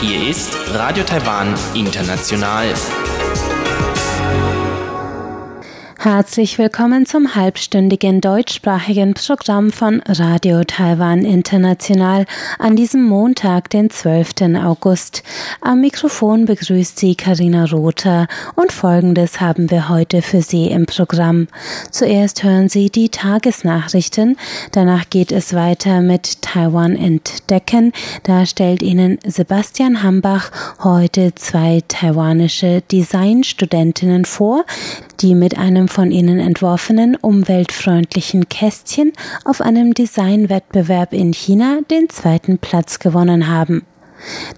Hier ist Radio Taiwan International. Herzlich willkommen zum halbstündigen deutschsprachigen Programm von Radio Taiwan International an diesem Montag, den 12. August. Am Mikrofon begrüßt Sie Karina Rother und Folgendes haben wir heute für Sie im Programm. Zuerst hören Sie die Tagesnachrichten, danach geht es weiter mit Taiwan entdecken. Da stellt Ihnen Sebastian Hambach heute zwei taiwanische Designstudentinnen vor, die mit einem von ihnen entworfenen umweltfreundlichen Kästchen auf einem Designwettbewerb in China den zweiten Platz gewonnen haben.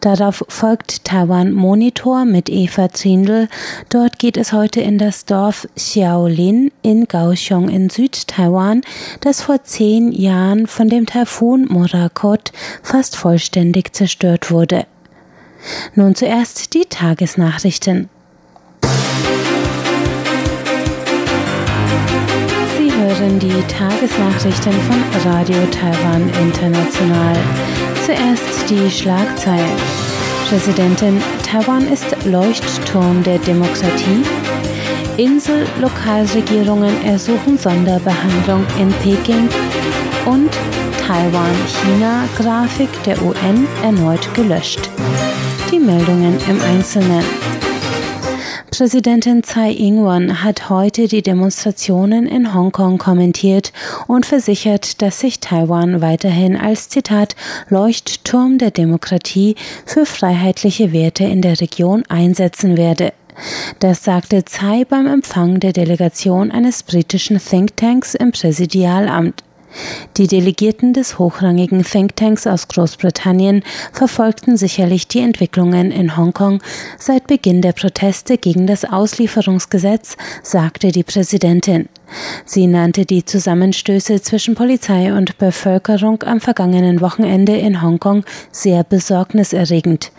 Darauf folgt Taiwan Monitor mit Eva Trindl. Dort geht es heute in das Dorf Xiaolin in Kaohsiung in Südtaiwan, das vor zehn Jahren von dem Taifun Morakot fast vollständig zerstört wurde. Nun zuerst die Tagesnachrichten. Hören die Tagesnachrichten von Radio Taiwan International. Zuerst die Schlagzeilen. Präsidentin, Taiwan ist Leuchtturm der Demokratie. Insel-Lokalregierungen ersuchen Sonderbehandlung in Peking und Taiwan-China-Grafik der UN erneut gelöscht. Die Meldungen im Einzelnen. Präsidentin Tsai Ing-wen hat heute die Demonstrationen in Hongkong kommentiert und versichert, dass sich Taiwan weiterhin als Zitat Leuchtturm der Demokratie für freiheitliche Werte in der Region einsetzen werde. Das sagte Tsai beim Empfang der Delegation eines britischen Thinktanks im Präsidialamt. Die Delegierten des hochrangigen Thinktanks aus Großbritannien verfolgten sicherlich die Entwicklungen in Hongkong seit Beginn der Proteste gegen das Auslieferungsgesetz, sagte die Präsidentin. Sie nannte die Zusammenstöße zwischen Polizei und Bevölkerung am vergangenen Wochenende in Hongkong sehr besorgniserregend.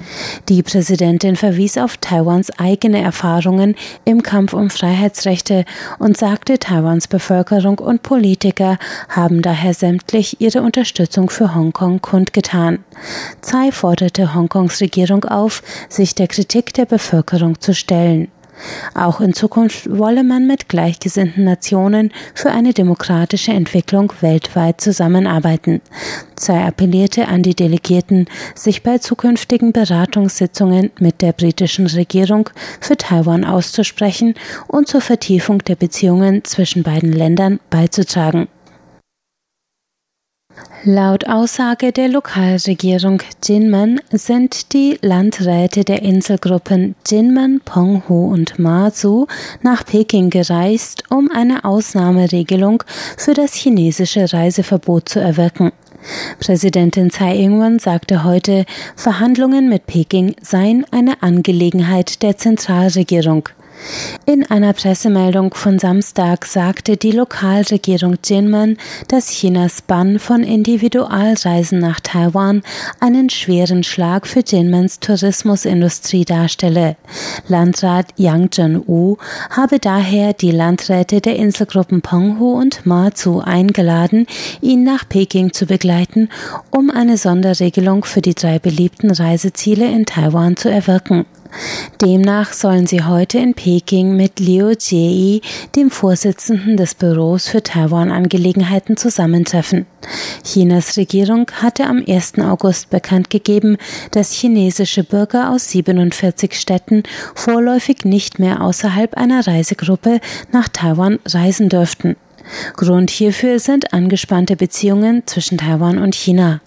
Die Präsidentin verwies auf Taiwans eigene Erfahrungen im Kampf um Freiheitsrechte und sagte, Taiwans Bevölkerung und Politiker haben daher sämtlich ihre Unterstützung für Hongkong kundgetan. Tsai forderte Hongkongs Regierung auf, sich der Kritik der Bevölkerung zu stellen. Auch in Zukunft wolle man mit gleichgesinnten Nationen für eine demokratische Entwicklung weltweit zusammenarbeiten. Tsai appellierte an die Delegierten, sich bei zukünftigen Beratungssitzungen mit der britischen Regierung für Taiwan auszusprechen und zur Vertiefung der Beziehungen zwischen beiden Ländern beizutragen. Laut Aussage der Lokalregierung Jinmen sind die Landräte der Inselgruppen Jinmen, Penghu und Mazu nach Peking gereist, um eine Ausnahmeregelung für das chinesische Reiseverbot zu erwirken. Präsidentin Tsai Ing-wen sagte heute, Verhandlungen mit Peking seien eine Angelegenheit der Zentralregierung. In einer Pressemeldung von Samstag sagte die Lokalregierung Jinmen, dass Chinas Bann von Individualreisen nach Taiwan einen schweren Schlag für Jinmens Tourismusindustrie darstelle. Landrat Yang Zhen-u habe daher die Landräte der Inselgruppen Penghu und Mazu eingeladen, ihn nach Peking zu begleiten, um eine Sonderregelung für die drei beliebten Reiseziele in Taiwan zu erwirken. Demnach sollen sie heute in Peking mit Liu Jie, dem Vorsitzenden des Büros für Taiwan-Angelegenheiten, zusammentreffen. Chinas Regierung hatte am 1. August bekannt gegeben, dass chinesische Bürger aus 47 Städten vorläufig nicht mehr außerhalb einer Reisegruppe nach Taiwan reisen dürften. Grund hierfür sind angespannte Beziehungen zwischen Taiwan und China.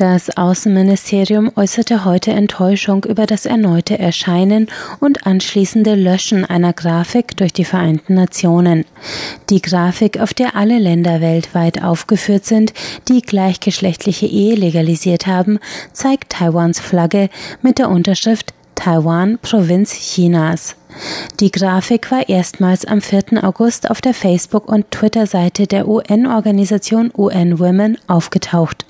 Das Außenministerium äußerte heute Enttäuschung über das erneute Erscheinen und anschließende Löschen einer Grafik durch die Vereinten Nationen. Die Grafik, auf der alle Länder weltweit aufgeführt sind, die gleichgeschlechtliche Ehe legalisiert haben, zeigt Taiwans Flagge mit der Unterschrift Taiwan, Provinz Chinas. Die Grafik war erstmals am 4. August auf der Facebook- und Twitter-Seite der UN-Organisation UN Women aufgetaucht.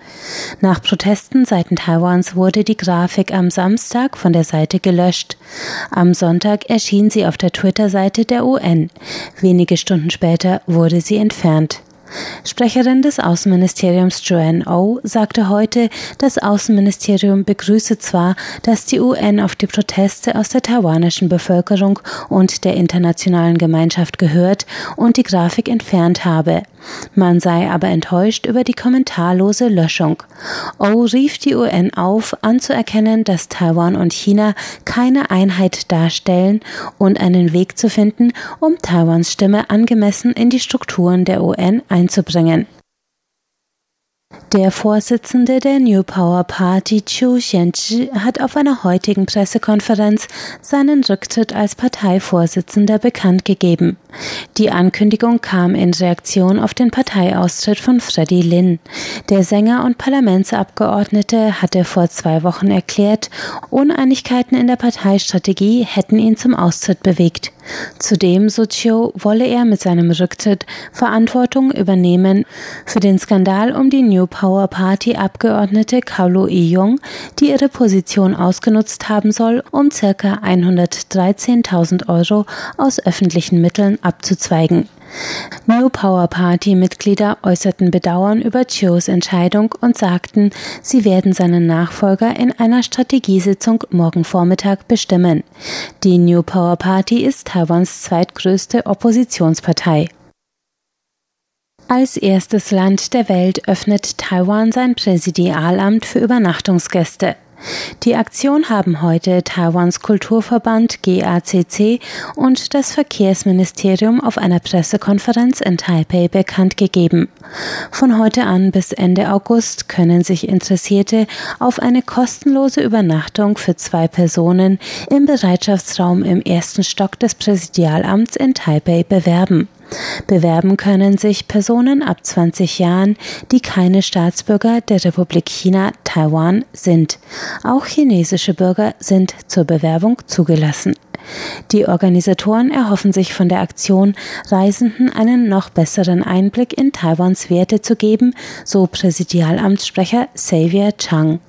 Nach Protesten seitens Taiwans wurde die Grafik am Samstag von der Seite gelöscht. Am Sonntag erschien sie auf der Twitter-Seite der UN. Wenige Stunden später wurde sie entfernt. Sprecherin des Außenministeriums Joanne O oh sagte heute, das Außenministerium begrüße zwar, dass die UN auf die Proteste aus der taiwanischen Bevölkerung und der internationalen Gemeinschaft gehört und die Grafik entfernt habe. Man sei aber enttäuscht über die kommentarlose Löschung. O oh rief die UN auf, anzuerkennen, dass Taiwan und China keine Einheit darstellen und einen Weg zu finden, um Taiwans Stimme angemessen in die Strukturen der UN einzubringen zu bringen. Der Vorsitzende der New Power Party, Chiu Xianzhi, hat auf einer heutigen Pressekonferenz seinen Rücktritt als Parteivorsitzender bekannt gegeben. Die Ankündigung kam in Reaktion auf den Parteiaustritt von Freddie Lin. Der Sänger und Parlamentsabgeordnete hatte vor zwei Wochen erklärt, Uneinigkeiten in der Parteistrategie hätten ihn zum Austritt bewegt. Zudem, so Chiu, wolle er mit seinem Rücktritt Verantwortung übernehmen für den Skandal um die New Power Party Abgeordnete Kaulo Iyong, die ihre Position ausgenutzt haben soll, um ca. 113.000 Euro aus öffentlichen Mitteln abzuzweigen. New Power Party Mitglieder äußerten Bedauern über Chios Entscheidung und sagten, sie werden seinen Nachfolger in einer Strategiesitzung morgen Vormittag bestimmen. Die New Power Party ist Taiwans zweitgrößte Oppositionspartei. Als erstes Land der Welt öffnet Taiwan sein Präsidialamt für Übernachtungsgäste. Die Aktion haben heute Taiwans Kulturverband GACC und das Verkehrsministerium auf einer Pressekonferenz in Taipei bekannt gegeben. Von heute an bis Ende August können sich Interessierte auf eine kostenlose Übernachtung für zwei Personen im Bereitschaftsraum im ersten Stock des Präsidialamts in Taipei bewerben. Bewerben können sich Personen ab 20 Jahren, die keine Staatsbürger der Republik China Taiwan sind. Auch chinesische Bürger sind zur Bewerbung zugelassen. Die Organisatoren erhoffen sich von der Aktion, Reisenden einen noch besseren Einblick in Taiwans Werte zu geben, so Präsidialamtssprecher Xavier Chang.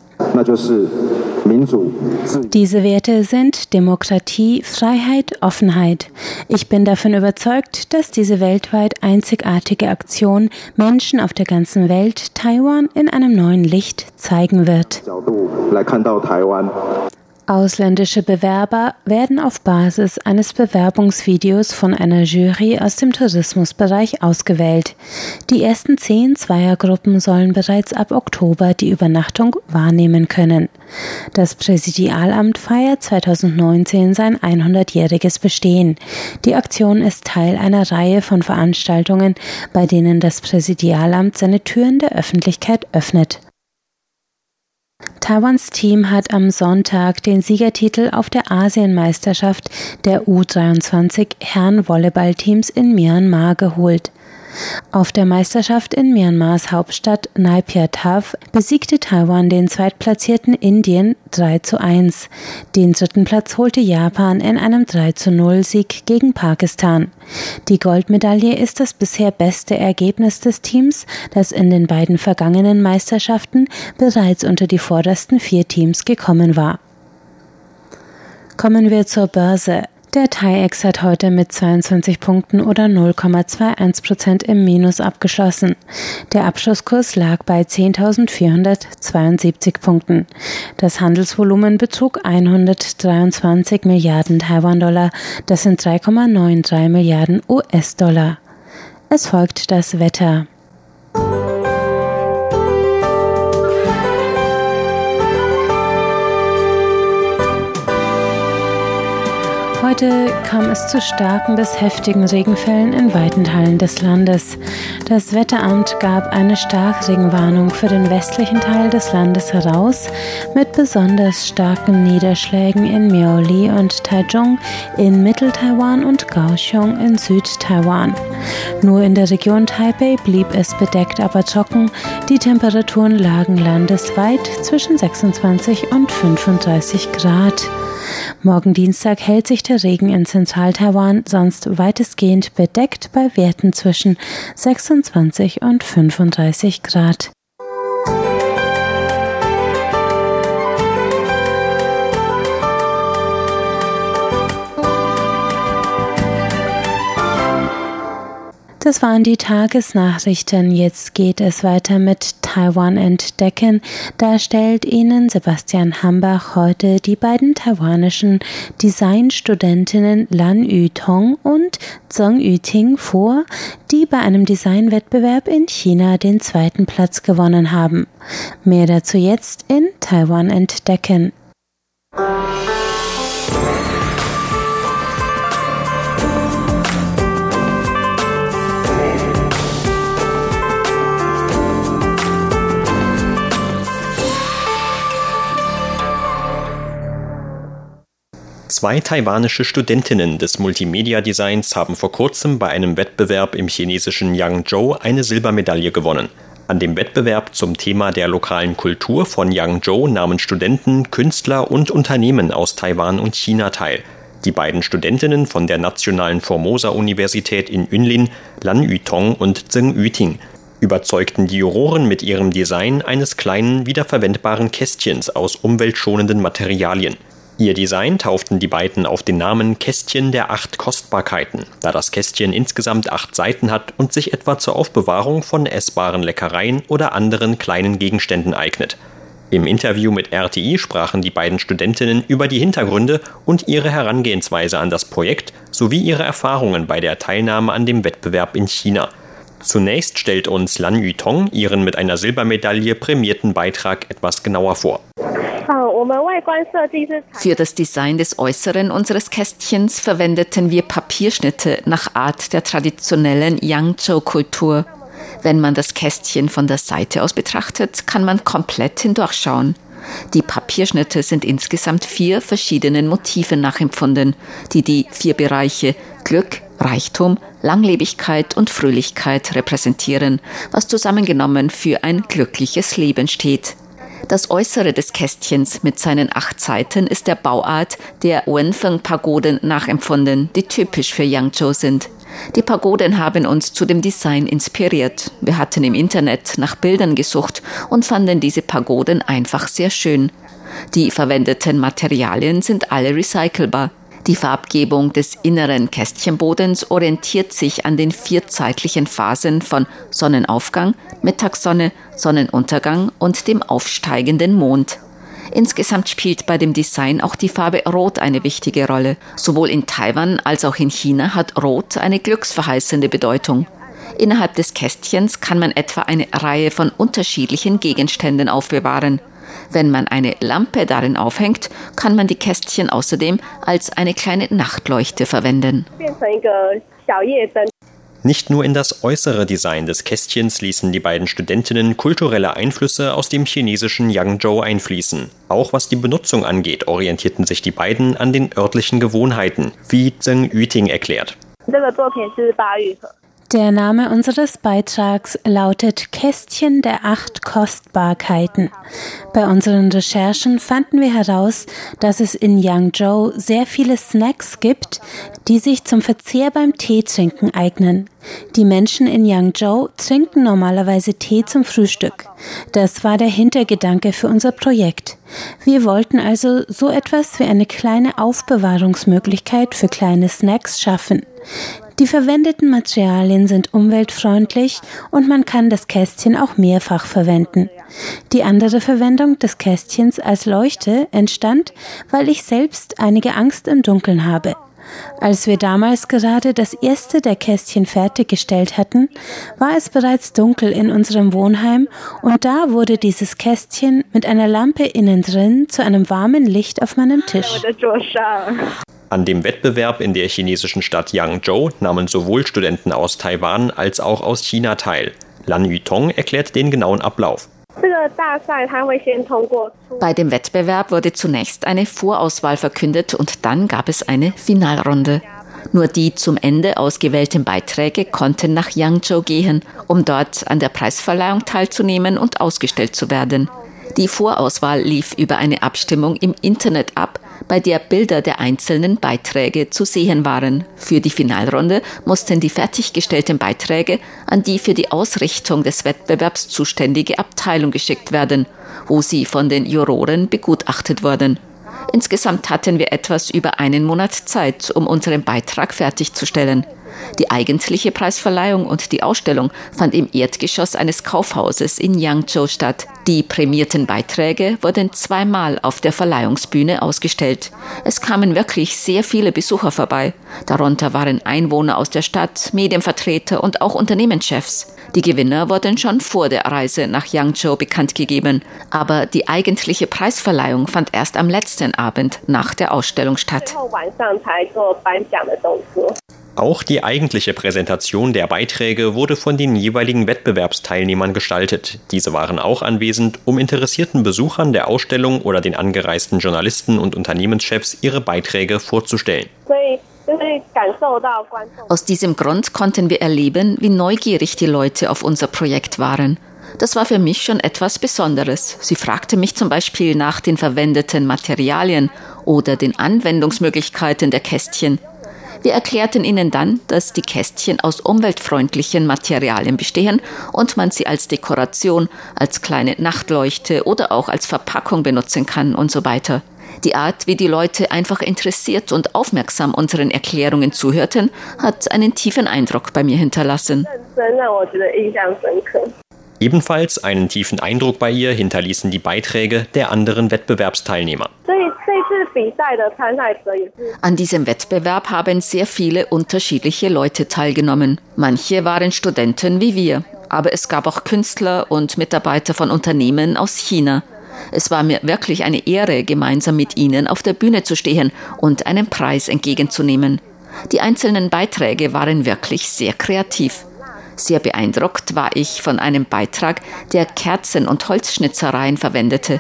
Diese Werte sind Demokratie, Freiheit, Offenheit. Ich bin davon überzeugt, dass diese weltweit einzigartige Aktion Menschen auf der ganzen Welt Taiwan in einem neuen Licht zeigen wird. Ausländische Bewerber werden auf Basis eines Bewerbungsvideos von einer Jury aus dem Tourismusbereich ausgewählt. Die ersten zehn Zweiergruppen sollen bereits ab Oktober die Übernachtung wahrnehmen können. Das Präsidialamt feiert 2019 sein 100-jähriges Bestehen. Die Aktion ist Teil einer Reihe von Veranstaltungen, bei denen das Präsidialamt seine Türen der Öffentlichkeit öffnet. Taiwans Team hat am Sonntag den Siegertitel auf der Asienmeisterschaft der U23 Herren-Volleyballteams in Myanmar geholt. Auf der Meisterschaft in Myanmars Hauptstadt Naypyidaw besiegte Taiwan den zweitplatzierten Indien 3 zu 1. Den dritten Platz holte Japan in einem 3 zu 0 Sieg gegen Pakistan. Die Goldmedaille ist das bisher beste Ergebnis des Teams, das in den beiden vergangenen Meisterschaften bereits unter die vordersten vier Teams gekommen war. Kommen wir zur Börse. Der TAIEX hat heute mit 22 Punkten oder 0,21 Prozent im Minus abgeschlossen. Der Abschlusskurs lag bei 10.472 Punkten. Das Handelsvolumen betrug 123 Milliarden Taiwan-Dollar. Das sind 3,93 Milliarden US-Dollar. Es folgt das Wetter. Heute kam es zu starken bis heftigen Regenfällen in weiten Teilen des Landes. Das Wetteramt gab eine Starkregenwarnung für den westlichen Teil des Landes heraus, mit besonders starken Niederschlägen in Miaoli und Taichung, in Mittel-Taiwan und Kaohsiung in Süd-Taiwan. Nur in der Region Taipei blieb es bedeckt, aber trocken. Die Temperaturen lagen landesweit zwischen 26 und 35 Grad. Morgen Dienstag hält sich der Regen in Zentral-Taiwan sonst weitestgehend bedeckt bei Werten zwischen 26 und 35 Grad. Das waren die Tagesnachrichten. Jetzt geht es weiter mit Taiwan entdecken. Da stellt Ihnen Sebastian Hambach heute die beiden taiwanischen Designstudentinnen Lan Yutong und Zheng Yuting vor, die bei einem Designwettbewerb in China den zweiten Platz gewonnen haben. Mehr dazu jetzt in Taiwan entdecken. Zwei taiwanische Studentinnen des Multimedia-Designs haben vor kurzem bei einem Wettbewerb im chinesischen Yangzhou eine Silbermedaille gewonnen. An dem Wettbewerb zum Thema der lokalen Kultur von Yangzhou nahmen Studenten, Künstler und Unternehmen aus Taiwan und China teil. Die beiden Studentinnen von der Nationalen Formosa-Universität in Yunlin, Lan Yutong und Zheng Yuting, überzeugten die Juroren mit ihrem Design eines kleinen, wiederverwendbaren Kästchens aus umweltschonenden Materialien. Ihr Design tauften die beiden auf den Namen Kästchen der acht Kostbarkeiten, da das Kästchen insgesamt acht Seiten hat und sich etwa zur Aufbewahrung von essbaren Leckereien oder anderen kleinen Gegenständen eignet. Im Interview mit RTI sprachen die beiden Studentinnen über die Hintergründe und ihre Herangehensweise an das Projekt sowie ihre Erfahrungen bei der Teilnahme an dem Wettbewerb in China. Zunächst stellt uns Lan Yutong ihren mit einer Silbermedaille prämierten Beitrag etwas genauer vor. Für das Design des Äußeren unseres Kästchens verwendeten wir Papierschnitte nach Art der traditionellen Yangzhou-Kultur. Wenn man das Kästchen von der Seite aus betrachtet, kann man komplett hindurchschauen. Die Papierschnitte sind insgesamt vier verschiedenen Motiven nachempfunden, die die vier Bereiche Glück, Reichtum, Langlebigkeit und Fröhlichkeit repräsentieren, was zusammengenommen für ein glückliches Leben steht. Das Äußere des Kästchens mit seinen acht Seiten ist der Bauart der Wenfeng-Pagoden nachempfunden, die typisch für Yangzhou sind. Die Pagoden haben uns zu dem Design inspiriert. Wir hatten im Internet nach Bildern gesucht und fanden diese Pagoden einfach sehr schön. Die verwendeten Materialien sind alle recycelbar. Die Farbgebung des inneren Kästchenbodens orientiert sich an den vier zeitlichen Phasen von Sonnenaufgang, Mittagssonne, Sonnenuntergang und dem aufsteigenden Mond. Insgesamt spielt bei dem Design auch die Farbe Rot eine wichtige Rolle. Sowohl in Taiwan als auch in China hat Rot eine glücksverheißende Bedeutung. Innerhalb des Kästchens kann man etwa eine Reihe von unterschiedlichen Gegenständen aufbewahren. Wenn man eine Lampe darin aufhängt, kann man die Kästchen außerdem als eine kleine Nachtleuchte verwenden. Nicht nur in das äußere Design des Kästchens ließen die beiden Studentinnen kulturelle Einflüsse aus dem chinesischen Yangzhou einfließen. Auch was die Benutzung angeht, orientierten sich die beiden an den örtlichen Gewohnheiten, wie Zheng Yuting erklärt. Der Name unseres Beitrags lautet Kästchen der acht Kostbarkeiten. Bei unseren Recherchen fanden wir heraus, dass es in Yangzhou sehr viele Snacks gibt, die sich zum Verzehr beim Teetrinken eignen. Die Menschen in Yangzhou trinken normalerweise Tee zum Frühstück. Das war der Hintergedanke für unser Projekt. Wir wollten also so etwas wie eine kleine Aufbewahrungsmöglichkeit für kleine Snacks schaffen. Die verwendeten Materialien sind umweltfreundlich und man kann das Kästchen auch mehrfach verwenden. Die andere Verwendung des Kästchens als Leuchte entstand, weil ich selbst einige Angst im Dunkeln habe. Als wir damals gerade das erste der Kästchen fertiggestellt hatten, war es bereits dunkel in unserem Wohnheim und da wurde dieses Kästchen mit einer Lampe innen drin zu einem warmen Licht auf meinem Tisch. An dem Wettbewerb in der chinesischen Stadt Yangzhou nahmen sowohl Studenten aus Taiwan als auch aus China teil. Lan Yutong erklärt den genauen Ablauf. Bei dem Wettbewerb wurde zunächst eine Vorauswahl verkündet und dann gab es eine Finalrunde. Nur die zum Ende ausgewählten Beiträge konnten nach Yangzhou gehen, um dort an der Preisverleihung teilzunehmen und ausgestellt zu werden. Die Vorauswahl lief über eine Abstimmung im Internet ab, bei der Bilder der einzelnen Beiträge zu sehen waren. Für die Finalrunde mussten die fertiggestellten Beiträge an die für die Ausrichtung des Wettbewerbs zuständige Abteilung geschickt werden, wo sie von den Juroren begutachtet wurden. Insgesamt hatten wir etwas über einen Monat Zeit, um unseren Beitrag fertigzustellen. Die eigentliche Preisverleihung und die Ausstellung fand im Erdgeschoss eines Kaufhauses in Yangzhou statt. Die prämierten Beiträge wurden zweimal auf der Verleihungsbühne ausgestellt. Es kamen wirklich sehr viele Besucher vorbei. Darunter waren Einwohner aus der Stadt, Medienvertreter und auch Unternehmenschefs. Die Gewinner wurden schon vor der Reise nach Yangzhou bekannt gegeben, aber die eigentliche Preisverleihung fand erst am letzten Abend nach der Ausstellung statt. Auch die eigentliche Präsentation der Beiträge wurde von den jeweiligen Wettbewerbsteilnehmern gestaltet. Diese waren auch anwesend, um interessierten Besuchern der Ausstellung oder den angereisten Journalisten und Unternehmenschefs ihre Beiträge vorzustellen. Aus diesem Grund konnten wir erleben, wie neugierig die Leute auf unser Projekt waren. Das war für mich schon etwas Besonderes. Sie fragte mich zum Beispiel nach den verwendeten Materialien oder den Anwendungsmöglichkeiten der Kästchen. Wir erklärten ihnen dann, dass die Kästchen aus umweltfreundlichen Materialien bestehen und man sie als Dekoration, als kleine Nachtleuchte oder auch als Verpackung benutzen kann und so weiter. Die Art, wie die Leute einfach interessiert und aufmerksam unseren Erklärungen zuhörten, hat einen tiefen Eindruck bei mir hinterlassen. Ebenfalls einen tiefen Eindruck bei ihr hinterließen die Beiträge der anderen Wettbewerbsteilnehmer. An diesem Wettbewerb haben sehr viele unterschiedliche Leute teilgenommen. Manche waren Studenten wie wir, aber es gab auch Künstler und Mitarbeiter von Unternehmen aus China. Es war mir wirklich eine Ehre, gemeinsam mit ihnen auf der Bühne zu stehen und einen Preis entgegenzunehmen. Die einzelnen Beiträge waren wirklich sehr kreativ. Sehr beeindruckt war ich von einem Beitrag, der Kerzen und Holzschnitzereien verwendete.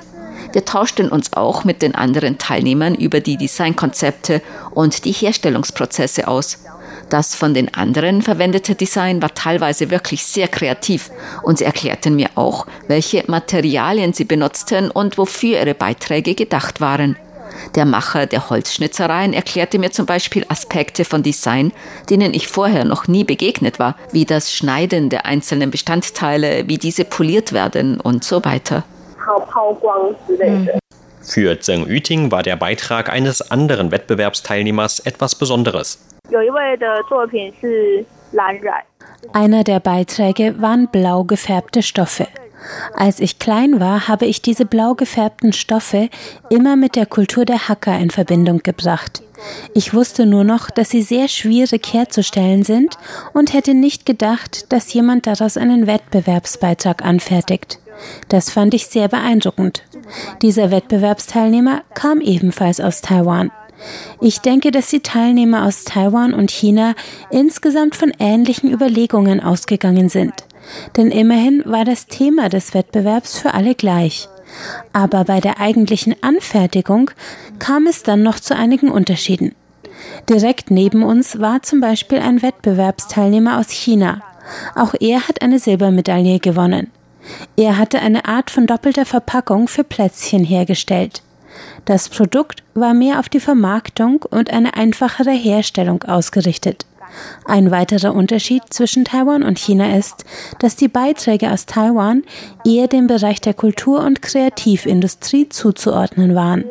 Wir tauschten uns auch mit den anderen Teilnehmern über die Designkonzepte und die Herstellungsprozesse aus. Das von den anderen verwendete Design war teilweise wirklich sehr kreativ und sie erklärten mir auch, welche Materialien sie benutzten und wofür ihre Beiträge gedacht waren. Der Macher der Holzschnitzereien erklärte mir zum Beispiel Aspekte von Design, denen ich vorher noch nie begegnet war, wie das Schneiden der einzelnen Bestandteile, wie diese poliert werden und so weiter. Für Zheng Yuting war der Beitrag eines anderen Wettbewerbsteilnehmers etwas Besonderes. Einer der Beiträge waren blau gefärbte Stoffe. Als ich klein war, habe ich diese blau gefärbten Stoffe immer mit der Kultur der Hacker in Verbindung gebracht. Ich wusste nur noch, dass sie sehr schwierig herzustellen sind und hätte nicht gedacht, dass jemand daraus einen Wettbewerbsbeitrag anfertigt. Das fand ich sehr beeindruckend. Dieser Wettbewerbsteilnehmer kam ebenfalls aus Taiwan. Ich denke, dass die Teilnehmer aus Taiwan und China insgesamt von ähnlichen Überlegungen ausgegangen sind. Denn immerhin war das Thema des Wettbewerbs für alle gleich. Aber bei der eigentlichen Anfertigung kam es dann noch zu einigen Unterschieden. Direkt neben uns war zum Beispiel ein Wettbewerbsteilnehmer aus China. Auch er hat eine Silbermedaille gewonnen. Er hatte eine Art von doppelter Verpackung für Plätzchen hergestellt. Das Produkt war mehr auf die Vermarktung und eine einfachere Herstellung ausgerichtet. Ein weiterer Unterschied zwischen Taiwan und China ist, dass die Beiträge aus Taiwan eher dem Bereich der Kultur- und Kreativindustrie zuzuordnen waren.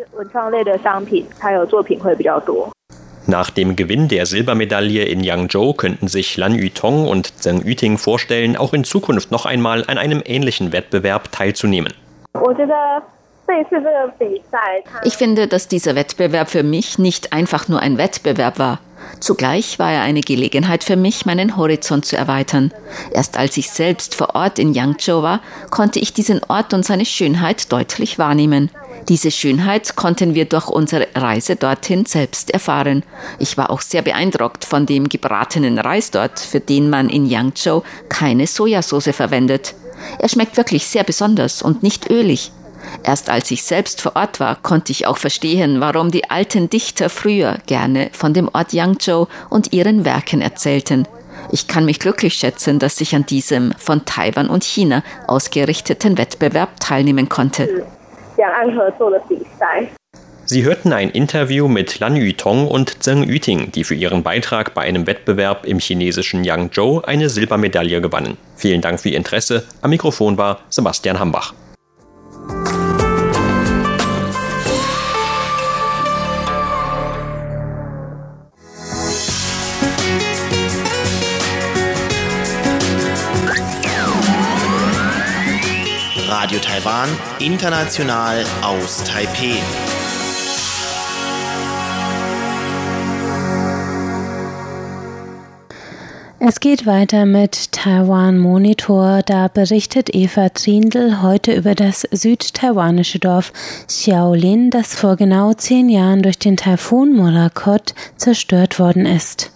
Nach dem Gewinn der Silbermedaille in Yangzhou könnten sich Lan Yutong und Zheng Yuting vorstellen, auch in Zukunft noch einmal an einem ähnlichen Wettbewerb teilzunehmen. Ich finde, dass dieser Wettbewerb für mich nicht einfach nur ein Wettbewerb war. Zugleich war er eine Gelegenheit für mich, meinen Horizont zu erweitern. Erst als ich selbst vor Ort in Yangzhou war, konnte ich diesen Ort und seine Schönheit deutlich wahrnehmen. Diese Schönheit konnten wir durch unsere Reise dorthin selbst erfahren. Ich war auch sehr beeindruckt von dem gebratenen Reis dort, für den man in Yangzhou keine Sojasauce verwendet. Er schmeckt wirklich sehr besonders und nicht ölig. Erst als ich selbst vor Ort war, konnte ich auch verstehen, warum die alten Dichter früher gerne von dem Ort Yangzhou und ihren Werken erzählten. Ich kann mich glücklich schätzen, dass ich an diesem von Taiwan und China ausgerichteten Wettbewerb teilnehmen konnte. Sie hörten ein Interview mit Lan Yutong und Zheng Yuting, die für ihren Beitrag bei einem Wettbewerb im chinesischen Yangzhou eine Silbermedaille gewannen. Vielen Dank für Ihr Interesse. Am Mikrofon war Sebastian Hambach. Radio Taiwan, international aus Taipeh. Es geht weiter mit Taiwan Monitor. Da berichtet Eva Trindl heute über das südtaiwanische Dorf Xiaolin, das vor genau zehn Jahren durch den Taifun Morakot zerstört worden ist.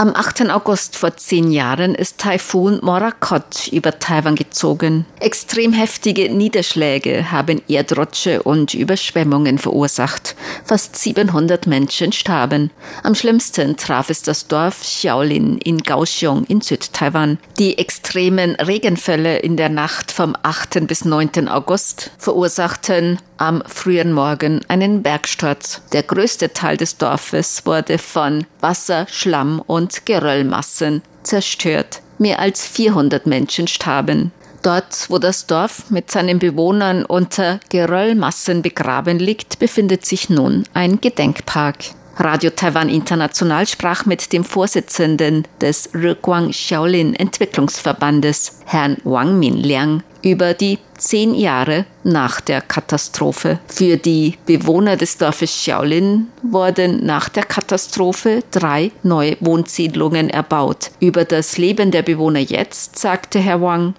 Am 8. August vor zehn Jahren ist Taifun Morakot über Taiwan gezogen. Extrem heftige Niederschläge haben Erdrutsche und Überschwemmungen verursacht. Fast 700 Menschen starben. Am schlimmsten traf es das Dorf Xiaolin in Kaohsiung in Südtaiwan. Die extremen Regenfälle in der Nacht vom 8. bis 9. August verursachten am frühen Morgen einen Bergsturz. Der größte Teil des Dorfes wurde von Wasser, Schlamm und Geröllmassen zerstört. Mehr als 400 Menschen starben. Dort, wo das Dorf mit seinen Bewohnern unter Geröllmassen begraben liegt, befindet sich nun ein Gedenkpark. Radio Taiwan International sprach mit dem Vorsitzenden des Riguang Shaolin Entwicklungsverbandes, Herrn Wang Min Liang, über die zehn Jahre nach der Katastrophe. Für die Bewohner des Dorfes Xiaolin wurden nach der Katastrophe drei neue Wohnsiedlungen erbaut. Über das Leben der Bewohner jetzt sagte Herr Wang,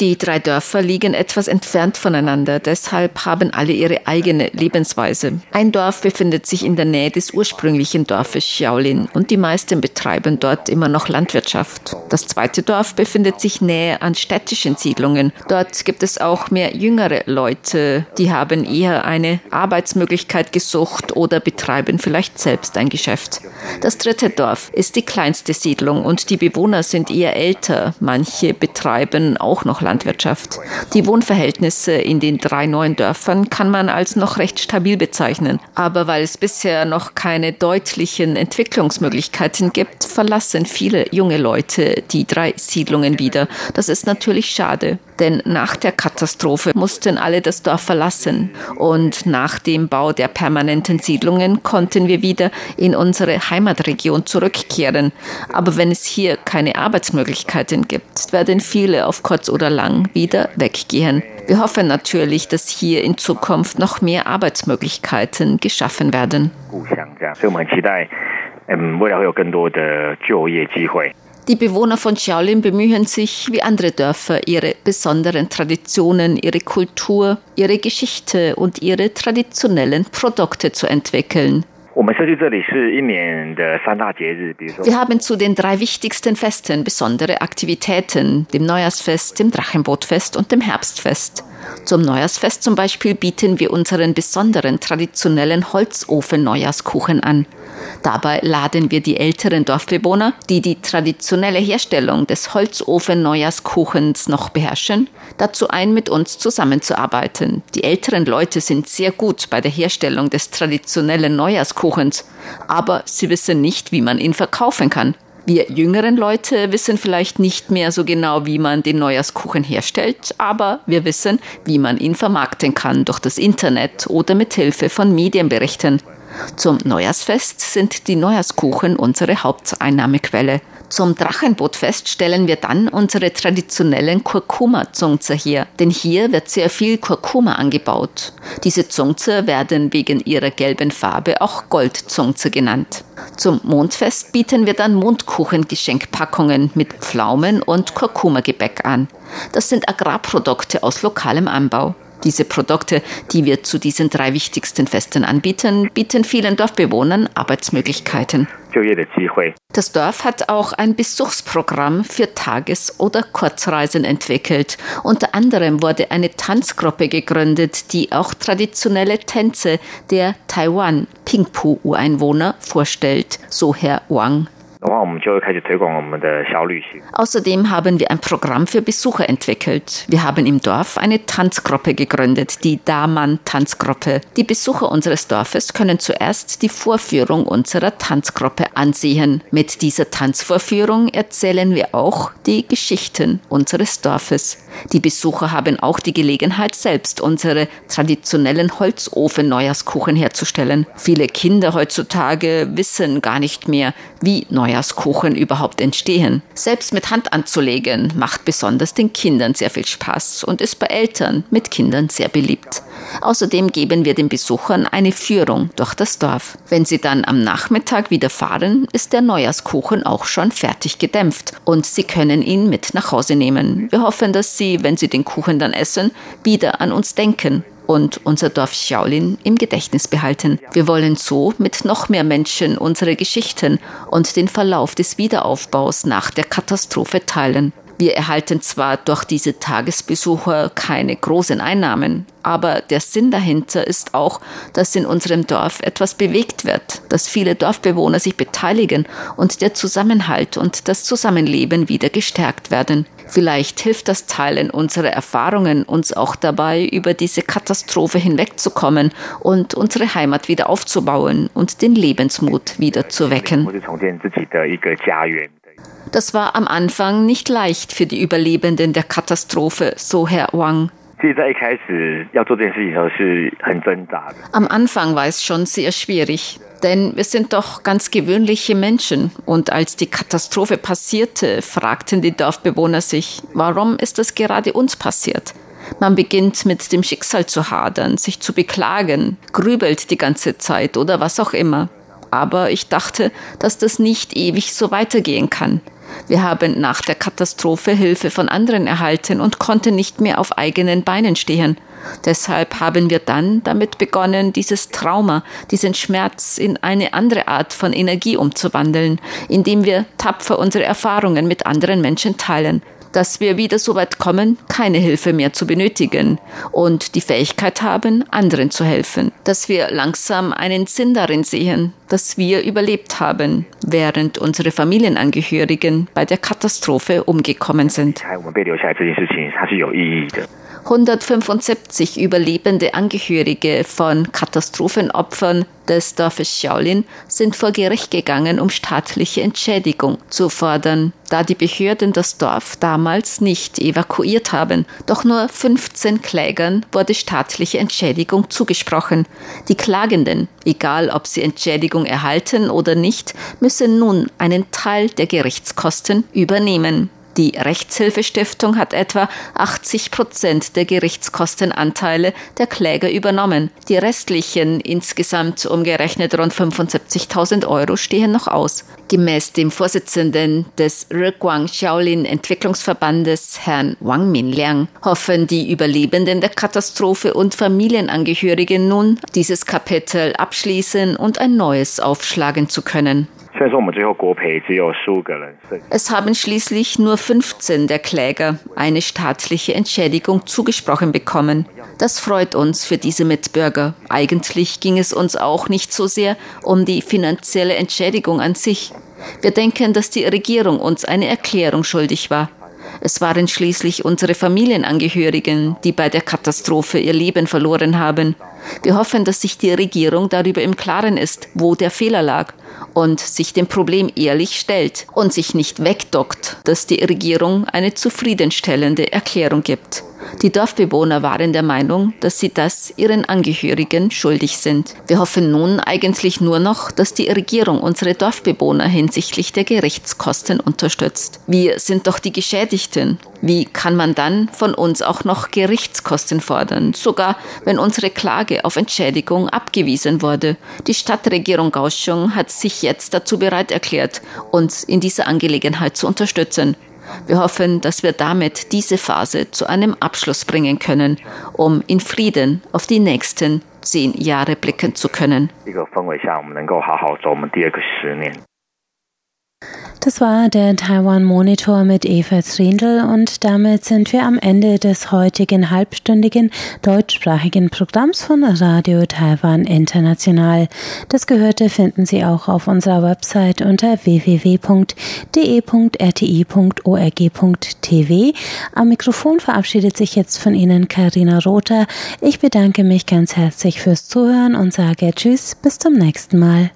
die drei Dörfer liegen etwas entfernt voneinander, deshalb haben alle ihre eigene Lebensweise. Ein Dorf befindet sich in der Nähe des ursprünglichen Dorfes Xiaolin und die meisten betreiben dort immer noch Landwirtschaft. Das zweite Dorf befindet sich näher an städtischen Siedlungen. Dort gibt es auch mehr jüngere Leute, die haben eher eine Arbeitsmöglichkeit gesucht oder betreiben vielleicht selbst ein Geschäft. Das dritte Dorf ist die kleinste Siedlung und die Bewohner sind eher eher älter. Manche betreiben auch noch Landwirtschaft. Die Wohnverhältnisse in den drei neuen Dörfern kann man als noch recht stabil bezeichnen. Aber weil es bisher noch keine deutlichen Entwicklungsmöglichkeiten gibt, verlassen viele junge Leute die drei Siedlungen wieder. Das ist natürlich schade, denn nach der Katastrophe mussten alle das Dorf verlassen. Und nach dem Bau der permanenten Siedlungen konnten wir wieder in unsere Heimatregion zurückkehren. Aber wenn es hier keine Arbeitsmöglichkeiten gibt, werden viele auf kurz oder lang wieder weggehen. Wir hoffen natürlich, dass hier in Zukunft noch mehr Arbeitsmöglichkeiten geschaffen werden. Die Bewohner von Shaolin bemühen sich, wie andere Dörfer, ihre besonderen Traditionen, ihre Kultur, ihre Geschichte und ihre traditionellen Produkte zu entwickeln. Wir haben zu den drei wichtigsten Festen besondere Aktivitäten, dem Neujahrsfest, dem Drachenbootfest und dem Herbstfest. Zum Neujahrsfest zum Beispiel bieten wir unseren besonderen traditionellen Holzofen-Neujahrskuchen an. Dabei laden wir die älteren Dorfbewohner, die die traditionelle Herstellung des Holzofen-Neujahrskuchens noch beherrschen, dazu ein, mit uns zusammenzuarbeiten. Die älteren Leute sind sehr gut bei der Herstellung des traditionellen Neujahrskuchens, aber sie wissen nicht, wie man ihn verkaufen kann. Wir jüngeren Leute wissen vielleicht nicht mehr so genau, wie man den Neujahrskuchen herstellt, aber wir wissen, wie man ihn vermarkten kann durch das Internet oder mit Hilfe von Medienberichten. Zum Neujahrsfest sind die Neujahrskuchen unsere Haupteinnahmequelle. Zum Drachenbootfest stellen wir dann unsere traditionellen Kurkuma-Zungzer her, denn hier wird sehr viel Kurkuma angebaut. Diese Zungzer werden wegen ihrer gelben Farbe auch Goldzungzer genannt. Zum Mondfest bieten wir dann Mondkuchengeschenkpackungen mit Pflaumen und Kurkuma-Gebäck an. Das sind Agrarprodukte aus lokalem Anbau. Diese Produkte, die wir zu diesen drei wichtigsten Festen anbieten, bieten vielen Dorfbewohnern Arbeitsmöglichkeiten. Das Dorf hat auch ein Besuchsprogramm für Tages- oder Kurzreisen entwickelt. Unter anderem wurde eine Tanzgruppe gegründet, die auch traditionelle Tänze der Taiwan-Pingpu-Ureinwohner vorstellt, so Herr Wang. Außerdem haben wir ein Programm für Besucher entwickelt. Wir haben im Dorf eine Tanzgruppe gegründet, die Daman Tanzgruppe. Die Besucher unseres Dorfes können zuerst die Vorführung unserer Tanzgruppe ansehen. Mit dieser Tanzvorführung erzählen wir auch die Geschichten unseres Dorfes. Die Besucher haben auch die Gelegenheit, selbst unsere traditionellen Holzofen-Neujahrskuchen herzustellen. Viele Kinder heutzutage wissen gar nicht mehr, wie Neujahrskuchen überhaupt entstehen. Selbst mit Hand anzulegen macht besonders den Kindern sehr viel Spaß und ist bei Eltern mit Kindern sehr beliebt. Außerdem geben wir den Besuchern eine Führung durch das Dorf. Wenn sie dann am Nachmittag wieder fahren, ist der Neujahrskuchen auch schon fertig gedämpft und sie können ihn mit nach Hause nehmen. Wir hoffen, dass sie, wenn sie den Kuchen dann essen, wieder an uns denken und unser Dorf Xiaolin im Gedächtnis behalten. Wir wollen so mit noch mehr Menschen unsere Geschichten und den Verlauf des Wiederaufbaus nach der Katastrophe teilen. Wir erhalten zwar durch diese Tagesbesucher keine großen Einnahmen, aber der Sinn dahinter ist auch, dass in unserem Dorf etwas bewegt wird, dass viele Dorfbewohner sich beteiligen und der Zusammenhalt und das Zusammenleben wieder gestärkt werden. Vielleicht hilft das Teilen unserer Erfahrungen uns auch dabei, über diese Katastrophe hinwegzukommen und unsere Heimat wieder aufzubauen und den Lebensmut wieder zu wecken. Das war am Anfang nicht leicht für die Überlebenden der Katastrophe, so Herr Wang. Am Anfang war es schon sehr schwierig, denn wir sind doch ganz gewöhnliche Menschen. Und als die Katastrophe passierte, fragten die Dorfbewohner sich, warum ist das gerade uns passiert? Man beginnt mit dem Schicksal zu hadern, sich zu beklagen, grübelt die ganze Zeit oder was auch immer. Aber ich dachte, dass das nicht ewig so weitergehen kann. Wir haben nach der Katastrophe Hilfe von anderen erhalten und konnten nicht mehr auf eigenen Beinen stehen. Deshalb haben wir dann damit begonnen, dieses Trauma, diesen Schmerz in eine andere Art von Energie umzuwandeln, indem wir tapfer unsere Erfahrungen mit anderen Menschen teilen dass wir wieder so weit kommen, keine Hilfe mehr zu benötigen und die Fähigkeit haben, anderen zu helfen. Dass wir langsam einen Sinn darin sehen, dass wir überlebt haben, während unsere Familienangehörigen bei der Katastrophe umgekommen sind. 175 überlebende Angehörige von Katastrophenopfern des Dorfes Shaolin sind vor Gericht gegangen, um staatliche Entschädigung zu fordern, da die Behörden das Dorf damals nicht evakuiert haben. Doch nur 15 Klägern wurde staatliche Entschädigung zugesprochen. Die Klagenden, egal ob sie Entschädigung erhalten oder nicht, müssen nun einen Teil der Gerichtskosten übernehmen. Die Rechtshilfestiftung hat etwa 80 Prozent der Gerichtskostenanteile der Kläger übernommen. Die restlichen, insgesamt umgerechnet rund 75.000 Euro, stehen noch aus. Gemäß dem Vorsitzenden des Riguang Shaolin Entwicklungsverbandes, Herrn Wang Minliang, hoffen die Überlebenden der Katastrophe und Familienangehörigen nun, dieses Kapitel abschließen und ein neues aufschlagen zu können. Es haben schließlich nur 15 der Kläger eine staatliche Entschädigung zugesprochen bekommen. Das freut uns für diese Mitbürger. Eigentlich ging es uns auch nicht so sehr um die finanzielle Entschädigung an sich. Wir denken, dass die Regierung uns eine Erklärung schuldig war. Es waren schließlich unsere Familienangehörigen, die bei der Katastrophe ihr Leben verloren haben. Wir hoffen, dass sich die Regierung darüber im Klaren ist, wo der Fehler lag und sich dem Problem ehrlich stellt und sich nicht wegdockt, dass die Regierung eine zufriedenstellende Erklärung gibt. Die Dorfbewohner waren der Meinung, dass sie das ihren Angehörigen schuldig sind. Wir hoffen nun eigentlich nur noch, dass die Regierung unsere Dorfbewohner hinsichtlich der Gerichtskosten unterstützt. Wir sind doch die Geschädigten. Wie kann man dann von uns auch noch Gerichtskosten fordern, sogar wenn unsere Klage auf Entschädigung abgewiesen wurde? Die Stadtregierung Kaohsiung hat sich jetzt dazu bereit erklärt, uns in dieser Angelegenheit zu unterstützen. Wir hoffen, dass wir damit diese Phase zu einem Abschluss bringen können, um in Frieden auf die nächsten zehn Jahre blicken zu können. Das war der Taiwan Monitor mit Eva Zrindl und damit sind wir am Ende des heutigen halbstündigen deutschsprachigen Programms von Radio Taiwan International. Das Gehörte finden Sie auch auf unserer Website unter www.de.rti.org.tv. Am Mikrofon verabschiedet sich jetzt von Ihnen Karina Rother. Ich bedanke mich ganz herzlich fürs Zuhören und sage Tschüss, bis zum nächsten Mal.